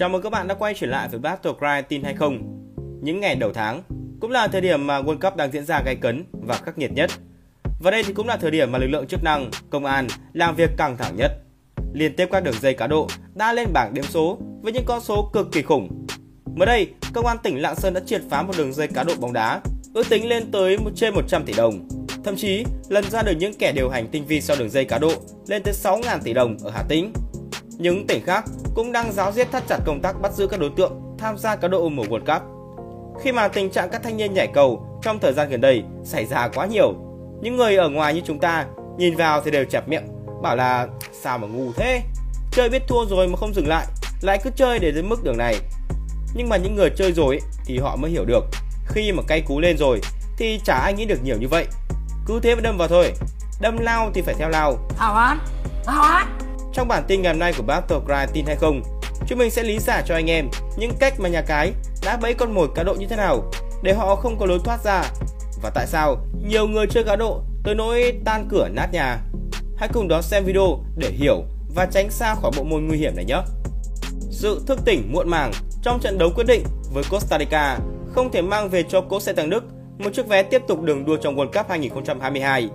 Chào mừng các bạn đã quay trở lại với Battlecry tin hay không. Những ngày đầu tháng cũng là thời điểm mà World Cup đang diễn ra gay cấn và khắc nghiệt nhất. Và đây thì cũng là thời điểm mà lực lượng chức năng, công an làm việc căng thẳng nhất. Liên tiếp các đường dây cá độ đã lên bảng điểm số với những con số cực kỳ khủng. Mới đây, công an tỉnh Lạng Sơn đã triệt phá một đường dây cá độ bóng đá ước tính lên tới trên 100 tỷ đồng. Thậm chí lần ra được những kẻ điều hành tinh vi sau đường dây cá độ lên tới 6.000 tỷ đồng ở Hà Tĩnh. Những tỉnh khác cũng đang giáo diết thắt chặt công tác bắt giữ các đối tượng tham gia cá độ mùa World Cup. Khi mà tình trạng các thanh niên nhảy cầu trong thời gian gần đây xảy ra quá nhiều, những người ở ngoài như chúng ta nhìn vào thì đều chẹp miệng, bảo là sao mà ngu thế, chơi biết thua rồi mà không dừng lại, lại cứ chơi để đến mức đường này. Nhưng mà những người chơi rồi thì họ mới hiểu được, khi mà cay cú lên rồi thì chả ai nghĩ được nhiều như vậy. Cứ thế mà đâm vào thôi, đâm lao thì phải theo lao. Hảo án, hảo án. Trong bản tin ngày hôm nay của Battlecry tin hay không, chúng mình sẽ lý giải cho anh em những cách mà nhà cái đã bẫy con mồi cá độ như thế nào để họ không có lối thoát ra và tại sao nhiều người chơi cá độ tới nỗi tan cửa nát nhà. Hãy cùng đón xem video để hiểu và tránh xa khỏi bộ môn nguy hiểm này nhé. Sự thức tỉnh muộn màng trong trận đấu quyết định với Costa Rica không thể mang về cho cố xe tăng Đức một chiếc vé tiếp tục đường đua trong World Cup 2022.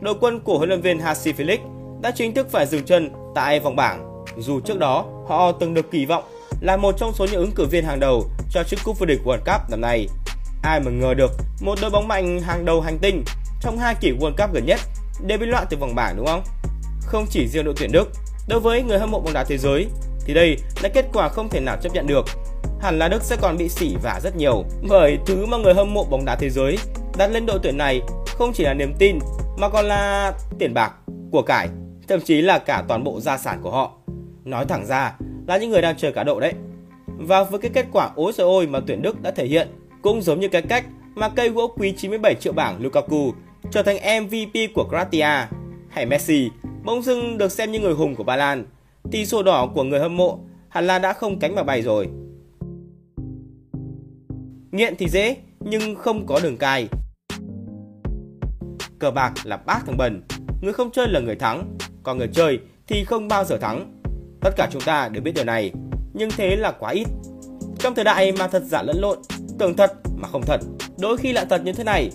Đội quân của huấn luyện viên Hansi Felix đã chính thức phải dừng chân tại vòng bảng, dù trước đó họ từng được kỳ vọng là một trong số những ứng cử viên hàng đầu cho chức cúp vô địch World Cup năm nay. Ai mà ngờ được một đội bóng mạnh hàng đầu hành tinh trong hai kỳ World Cup gần nhất đều bị loại từ vòng bảng đúng không? Không chỉ riêng đội tuyển Đức, đối với người hâm mộ bóng đá thế giới thì đây là kết quả không thể nào chấp nhận được. Hẳn là Đức sẽ còn bị sỉ vả rất nhiều bởi thứ mà người hâm mộ bóng đá thế giới đặt lên đội tuyển này không chỉ là niềm tin mà còn là tiền bạc, của cải thậm chí là cả toàn bộ gia sản của họ. Nói thẳng ra là những người đang chơi cá độ đấy. Và với cái kết quả ối rồi ôi mà tuyển Đức đã thể hiện, cũng giống như cái cách mà cây gỗ quý 97 triệu bảng Lukaku trở thành MVP của Croatia hay Messi bỗng dưng được xem như người hùng của Ba Lan, thì sổ đỏ của người hâm mộ hẳn là đã không cánh mà bay rồi. Nghiện thì dễ, nhưng không có đường cai. Cờ bạc là bác thằng bần, người không chơi là người thắng, còn người chơi thì không bao giờ thắng. Tất cả chúng ta đều biết điều này, nhưng thế là quá ít. Trong thời đại mà thật giả lẫn lộn, tưởng thật mà không thật, đôi khi lại thật như thế này,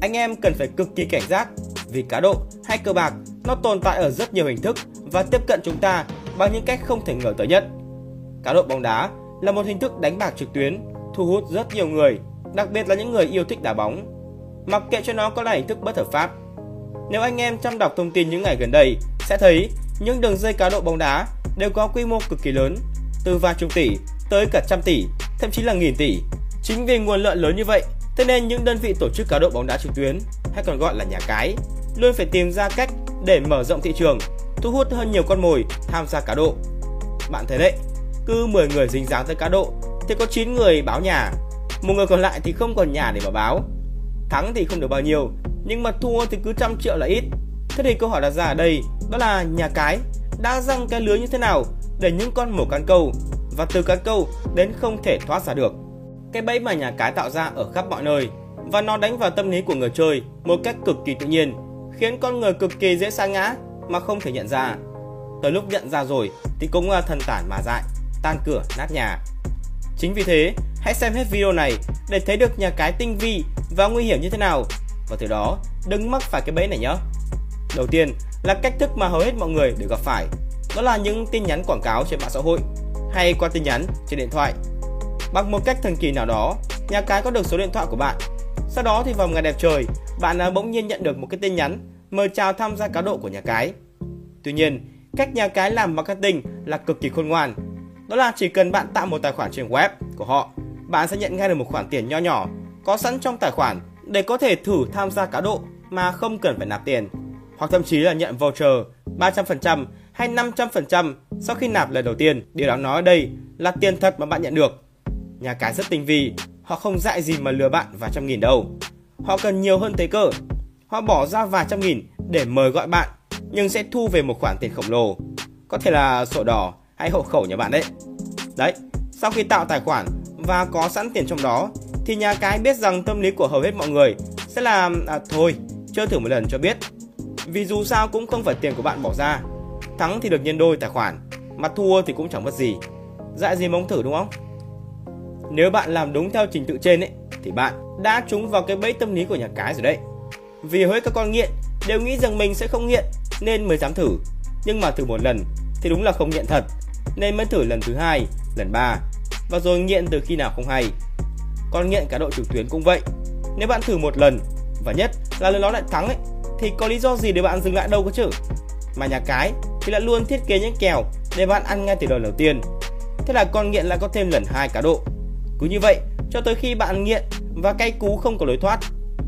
anh em cần phải cực kỳ cảnh giác vì cá độ hay cờ bạc nó tồn tại ở rất nhiều hình thức và tiếp cận chúng ta bằng những cách không thể ngờ tới nhất. Cá độ bóng đá là một hình thức đánh bạc trực tuyến, thu hút rất nhiều người, đặc biệt là những người yêu thích đá bóng. Mặc kệ cho nó có là hình thức bất hợp pháp, nếu anh em chăm đọc thông tin những ngày gần đây, sẽ thấy những đường dây cá độ bóng đá đều có quy mô cực kỳ lớn, từ vài chục tỷ tới cả trăm tỷ, thậm chí là nghìn tỷ. Chính vì nguồn lợi lớn như vậy, thế nên những đơn vị tổ chức cá độ bóng đá trực tuyến, hay còn gọi là nhà cái, luôn phải tìm ra cách để mở rộng thị trường, thu hút hơn nhiều con mồi tham gia cá độ. Bạn thấy đấy, cứ 10 người dính dáng tới cá độ thì có 9 người báo nhà, một người còn lại thì không còn nhà để mà báo. Thắng thì không được bao nhiêu, nhưng mà thua thì cứ trăm triệu là ít. Thế thì câu hỏi đặt ra ở đây đó là nhà cái đã răng cái lưới như thế nào để những con mổ cán câu và từ cán câu đến không thể thoát ra được. Cái bẫy mà nhà cái tạo ra ở khắp mọi nơi và nó đánh vào tâm lý của người chơi một cách cực kỳ tự nhiên, khiến con người cực kỳ dễ sa ngã mà không thể nhận ra. Tới lúc nhận ra rồi thì cũng à, thần tản mà dại, tan cửa nát nhà. Chính vì thế, hãy xem hết video này để thấy được nhà cái tinh vi và nguy hiểm như thế nào và từ đó đừng mắc phải cái bẫy này nhé. Đầu tiên là cách thức mà hầu hết mọi người đều gặp phải, đó là những tin nhắn quảng cáo trên mạng xã hội hay qua tin nhắn trên điện thoại. Bằng một cách thần kỳ nào đó, nhà cái có được số điện thoại của bạn. Sau đó thì vào ngày đẹp trời, bạn bỗng nhiên nhận được một cái tin nhắn mời chào tham gia cá độ của nhà cái. Tuy nhiên, cách nhà cái làm marketing là cực kỳ khôn ngoan. Đó là chỉ cần bạn tạo một tài khoản trên web của họ, bạn sẽ nhận ngay được một khoản tiền nho nhỏ có sẵn trong tài khoản để có thể thử tham gia cá độ mà không cần phải nạp tiền, hoặc thậm chí là nhận voucher 300% hay 500% sau khi nạp lần đầu tiên. Điều đáng nói ở đây là tiền thật mà bạn nhận được. Nhà cái rất tinh vi, họ không dại gì mà lừa bạn vài trăm nghìn đâu. Họ cần nhiều hơn thế cơ. Họ bỏ ra vài trăm nghìn để mời gọi bạn, nhưng sẽ thu về một khoản tiền khổng lồ. Có thể là sổ đỏ hay hộ khẩu nhà bạn đấy. Đấy, sau khi tạo tài khoản và có sẵn tiền trong đó thì nhà cái biết rằng tâm lý của hầu hết mọi người sẽ là à, thôi chơi thử một lần cho biết vì dù sao cũng không phải tiền của bạn bỏ ra thắng thì được nhân đôi tài khoản mà thua thì cũng chẳng mất gì dại gì mong thử đúng không? Nếu bạn làm đúng theo trình tự trên ấy, thì bạn đã trúng vào cái bẫy tâm lý của nhà cái rồi đấy. Vì hỡi các con nghiện đều nghĩ rằng mình sẽ không nghiện nên mới dám thử, nhưng mà thử một lần thì đúng là không nghiện thật, nên mới thử lần thứ hai, lần ba và rồi nghiện từ khi nào không hay. Con nghiện cá độ trực tuyến cũng vậy. Nếu bạn thử một lần và nhất là lần đó lại thắng ấy thì có lý do gì để bạn dừng lại đâu có chứ? Mà nhà cái thì lại luôn thiết kế những kèo để bạn ăn ngay từ lần đầu tiên. Thế là con nghiện lại có thêm lần hai cá độ. Cứ như vậy cho tới khi bạn nghiện và cay cú không có lối thoát,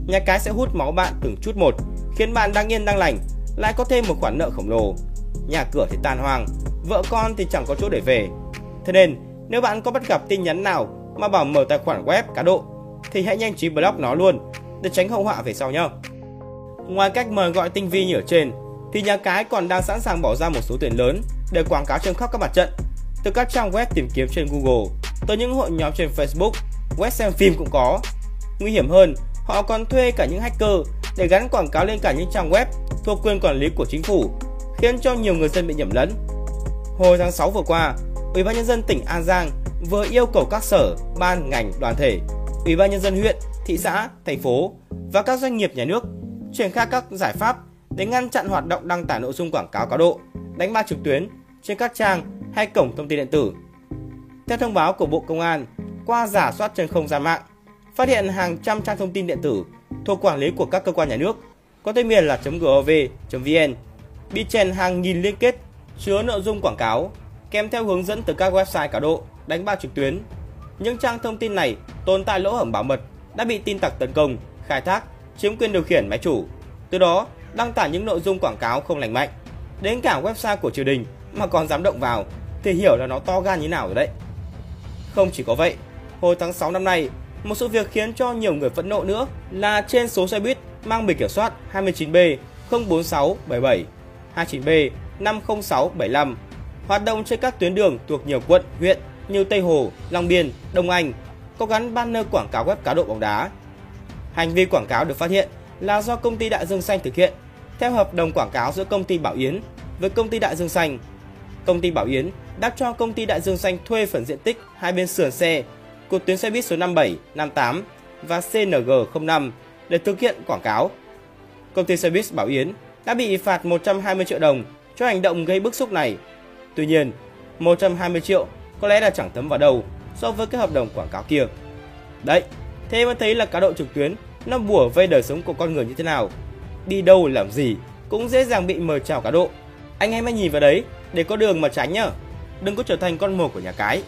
nhà cái sẽ hút máu bạn từng chút một, khiến bạn đang yên đang lành lại có thêm một khoản nợ khổng lồ. Nhà cửa thì tan hoang, vợ con thì chẳng có chỗ để về. Thế nên, nếu bạn có bắt gặp tin nhắn nào mà bảo mở tài khoản web cá độ thì hãy nhanh trí block nó luôn để tránh hậu họa về sau nhé. Ngoài cách mời gọi tinh vi như ở trên, thì nhà cái còn đang sẵn sàng bỏ ra một số tiền lớn để quảng cáo trên khắp các mặt trận, từ các trang web tìm kiếm trên Google, tới những hội nhóm trên Facebook, web xem phim cũng có. Nguy hiểm hơn, họ còn thuê cả những hacker để gắn quảng cáo lên cả những trang web thuộc quyền quản lý của chính phủ, khiến cho nhiều người dân bị nhầm lẫn. Hồi tháng 6 vừa qua, Ủy ban nhân dân tỉnh An Giang vừa yêu cầu các sở, ban, ngành, đoàn thể, Ủy ban nhân dân huyện, thị xã, thành phố và các doanh nghiệp nhà nước triển khai các giải pháp để ngăn chặn hoạt động đăng tải nội dung quảng cáo cá độ, đánh bạc trực tuyến trên các trang hay cổng thông tin điện tử. Theo thông báo của Bộ Công an, qua giả soát trên không gian mạng, phát hiện hàng trăm trang thông tin điện tử thuộc quản lý của các cơ quan nhà nước có tên miền là .gov.vn bị chèn hàng nghìn liên kết chứa nội dung quảng cáo kèm theo hướng dẫn từ các website cá độ, đánh bạc trực tuyến. Những trang thông tin này tồn tại lỗ hổng bảo mật đã bị tin tặc tấn công, khai thác, chiếm quyền điều khiển máy chủ. Từ đó, đăng tải những nội dung quảng cáo không lành mạnh. Đến cả website của triều đình mà còn dám động vào thì hiểu là nó to gan như nào rồi đấy. Không chỉ có vậy, hồi tháng 6 năm nay, một sự việc khiến cho nhiều người phẫn nộ nữa là trên số xe buýt mang biển kiểm soát 29B 04677, 29B 50675 hoạt động trên các tuyến đường thuộc nhiều quận, huyện như Tây Hồ, Long Biên, Đông Anh có gắn banner quảng cáo web cá độ bóng đá. Hành vi quảng cáo được phát hiện là do công ty Đại Dương Xanh thực hiện theo hợp đồng quảng cáo giữa công ty Bảo Yến với công ty Đại Dương Xanh. Công ty Bảo Yến đã cho công ty Đại Dương Xanh thuê phần diện tích hai bên sườn xe của tuyến xe buýt số 57, 58 và CNG05 để thực hiện quảng cáo. Công ty xe buýt Bảo Yến đã bị phạt 120 triệu đồng cho hành động gây bức xúc này. Tuy nhiên, 120 triệu có lẽ là chẳng thấm vào đâu so với cái hợp đồng quảng cáo kia. Đấy, thế mới thấy là cá độ trực tuyến nó bùa vây đời sống của con người như thế nào. Đi đâu làm gì cũng dễ dàng bị mời chào cá độ. Anh em hãy nhìn vào đấy để có đường mà tránh nhá. Đừng có trở thành con mồi của nhà cái.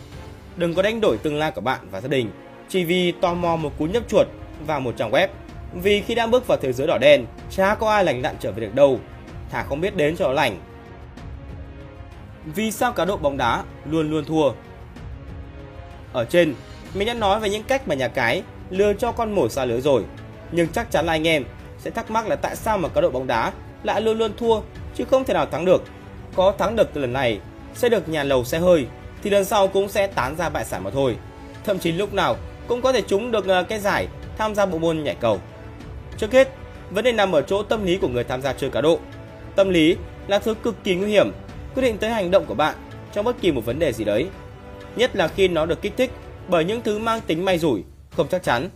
Đừng có đánh đổi tương lai của bạn và gia đình chỉ vì tò mò một cú nhấp chuột vào một trang web. Vì khi đã bước vào thế giới đỏ đen, chả có ai lành lặn trở về được đâu. Thà không biết đến cho nó lành. Vì sao cá độ bóng đá luôn luôn thua? Ở trên, mình đã nói về những cách mà nhà cái lừa cho con mồi xa lưới rồi. Nhưng chắc chắn là anh em sẽ thắc mắc là tại sao mà cá độ bóng đá lại luôn luôn thua chứ không thể nào thắng được. Có thắng được từ lần này sẽ được nhà lầu xe hơi thì lần sau cũng sẽ tán ra bại sản mà thôi. Thậm chí lúc nào cũng có thể trúng được ờ, cái giải tham gia bộ môn nhảy cầu. Trước hết, vấn đề nằm ở chỗ tâm lý của người tham gia chơi cá độ. Tâm lý là thứ cực kỳ nguy hiểm, quyết định tới hành động của bạn trong bất kỳ một vấn đề gì đấy. Nhất là khi nó được kích thích bởi những thứ mang tính may rủi, không chắc chắn.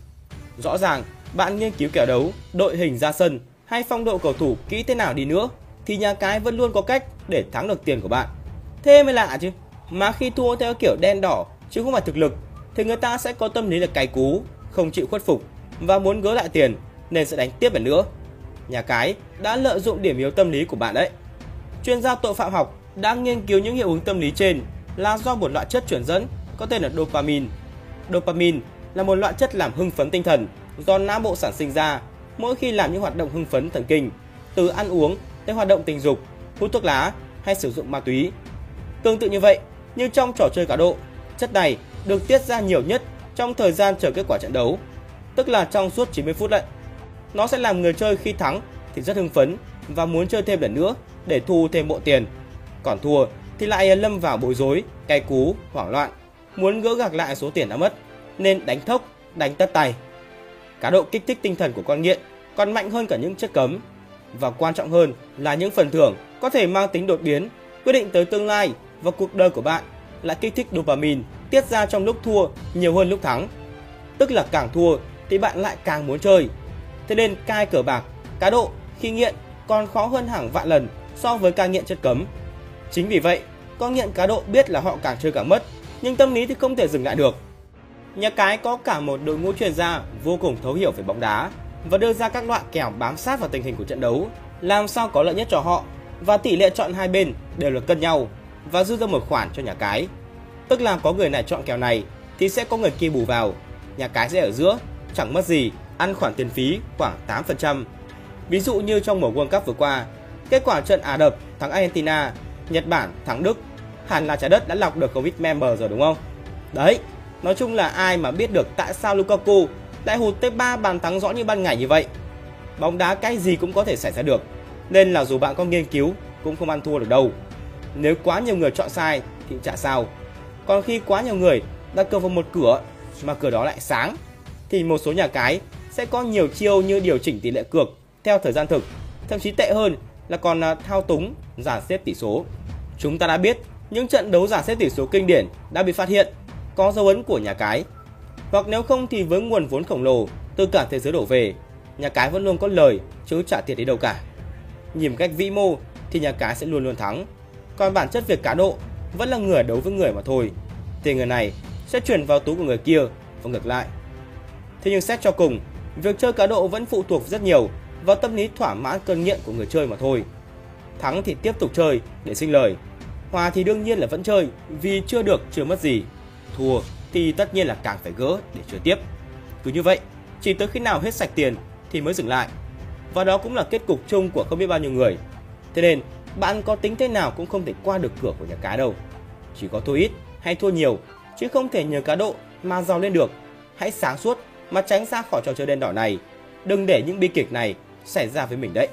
Rõ ràng, bạn nghiên cứu kèo đấu, đội hình ra sân hay phong độ cầu thủ kỹ thế nào đi nữa thì nhà cái vẫn luôn có cách để thắng được tiền của bạn. Thế mới lạ chứ. Mà khi thua theo kiểu đen đỏ chứ không phải thực lực thì người ta sẽ có tâm lý là cay cú, không chịu khuất phục và muốn gỡ lại tiền nên sẽ đánh tiếp lần nữa. Nhà cái đã lợi dụng điểm yếu tâm lý của bạn đấy. Chuyên gia tội phạm học đã nghiên cứu những hiệu ứng tâm lý trên là do một loại chất chuyển dẫn có tên là dopamine. Dopamine là một loại chất làm hưng phấn tinh thần do não bộ sản sinh ra mỗi khi làm những hoạt động hưng phấn thần kinh, từ ăn uống tới hoạt động tình dục, hút thuốc lá hay sử dụng ma túy. Tương tự như vậy, như trong trò chơi cá độ, chất này được tiết ra nhiều nhất trong thời gian chờ kết quả trận đấu, tức là trong suốt 90 phút lận. Nó sẽ làm người chơi khi thắng thì rất hưng phấn và muốn chơi thêm lần nữa để thu thêm bộ tiền. Còn thua thì lại lâm vào bối rối, cay cú, hoảng loạn, muốn gỡ gạc lại số tiền đã mất nên đánh thốc, đánh tất tay. Cá độ kích thích tinh thần của con nghiện còn mạnh hơn cả những chất cấm và quan trọng hơn là những phần thưởng có thể mang tính đột biến quyết định tới tương lai và cuộc đời của bạn lại kích thích dopamine tiết ra trong lúc thua nhiều hơn lúc thắng. Tức là càng thua thì bạn lại càng muốn chơi. Thế nên cai cờ bạc, cá độ khi nghiện còn khó hơn hàng vạn lần so với ca nghiện chất cấm. Chính vì vậy, con nghiện cá độ biết là họ càng chơi càng mất, nhưng tâm lý thì không thể dừng lại được. Nhà cái có cả một đội ngũ chuyên gia vô cùng thấu hiểu về bóng đá và đưa ra các loại kèo bám sát vào tình hình của trận đấu, làm sao có lợi nhất cho họ và tỷ lệ chọn hai bên đều được cân nhau và dư ra một khoản cho nhà cái. Tức là có người này chọn kèo này thì sẽ có người kia bù vào, nhà cái sẽ ở giữa, chẳng mất gì, ăn khoản tiền phí khoảng 8%. Ví dụ như trong mùa World Cup vừa qua, kết quả trận Ả Rập thắng Argentina, Nhật Bản thắng Đức, hẳn là trái đất đã lọc được Covid member rồi đúng không? Đấy, nói chung là ai mà biết được tại sao Lukaku lại hụt tới 3 bàn thắng rõ như ban ngày như vậy. Bóng đá cái gì cũng có thể xảy ra được, nên là dù bạn có nghiên cứu cũng không ăn thua được đâu. Nếu quá nhiều người chọn sai thì chả sao. Còn khi quá nhiều người đặt cược vào một cửa mà cửa đó lại sáng thì một số nhà cái sẽ có nhiều chiêu như điều chỉnh tỷ lệ cược theo thời gian thực, thậm chí tệ hơn là còn à, thao túng giả xếp tỷ số. Chúng ta đã biết những trận đấu giả xếp tỷ số kinh điển đã bị phát hiện có dấu ấn của nhà cái. Hoặc nếu không thì với nguồn vốn khổng lồ từ cả thế giới đổ về, nhà cái vẫn luôn có lời chứ trả tiền đi đâu cả. Nhìn cách vĩ mô thì nhà cái sẽ luôn luôn thắng. Còn bản chất việc cá độ vẫn là người đấu với người mà thôi. Tiền người này sẽ chuyển vào túi của người kia và ngược lại. Thế nhưng xét cho cùng, việc chơi cá độ vẫn phụ thuộc rất nhiều vào tâm lý thỏa mãn cơn nghiện của người chơi mà thôi. Thắng thì tiếp tục chơi để sinh lời. Hòa thì đương nhiên là vẫn chơi vì chưa được chưa mất gì. Thua thì tất nhiên là càng phải gỡ để chơi tiếp. Cứ như vậy, chỉ tới khi nào hết sạch tiền thì mới dừng lại. Và đó cũng là kết cục chung của không biết bao nhiêu người. Thế nên, bạn có tính thế nào cũng không thể qua được cửa của nhà cái đâu. Chỉ có thua ít hay thua nhiều, chứ không thể nhờ cá độ mà giàu lên được. Hãy sáng suốt mà tránh ra khỏi trò chơi đen đỏ này. Đừng để những bi kịch này xảy ra với mình đấy.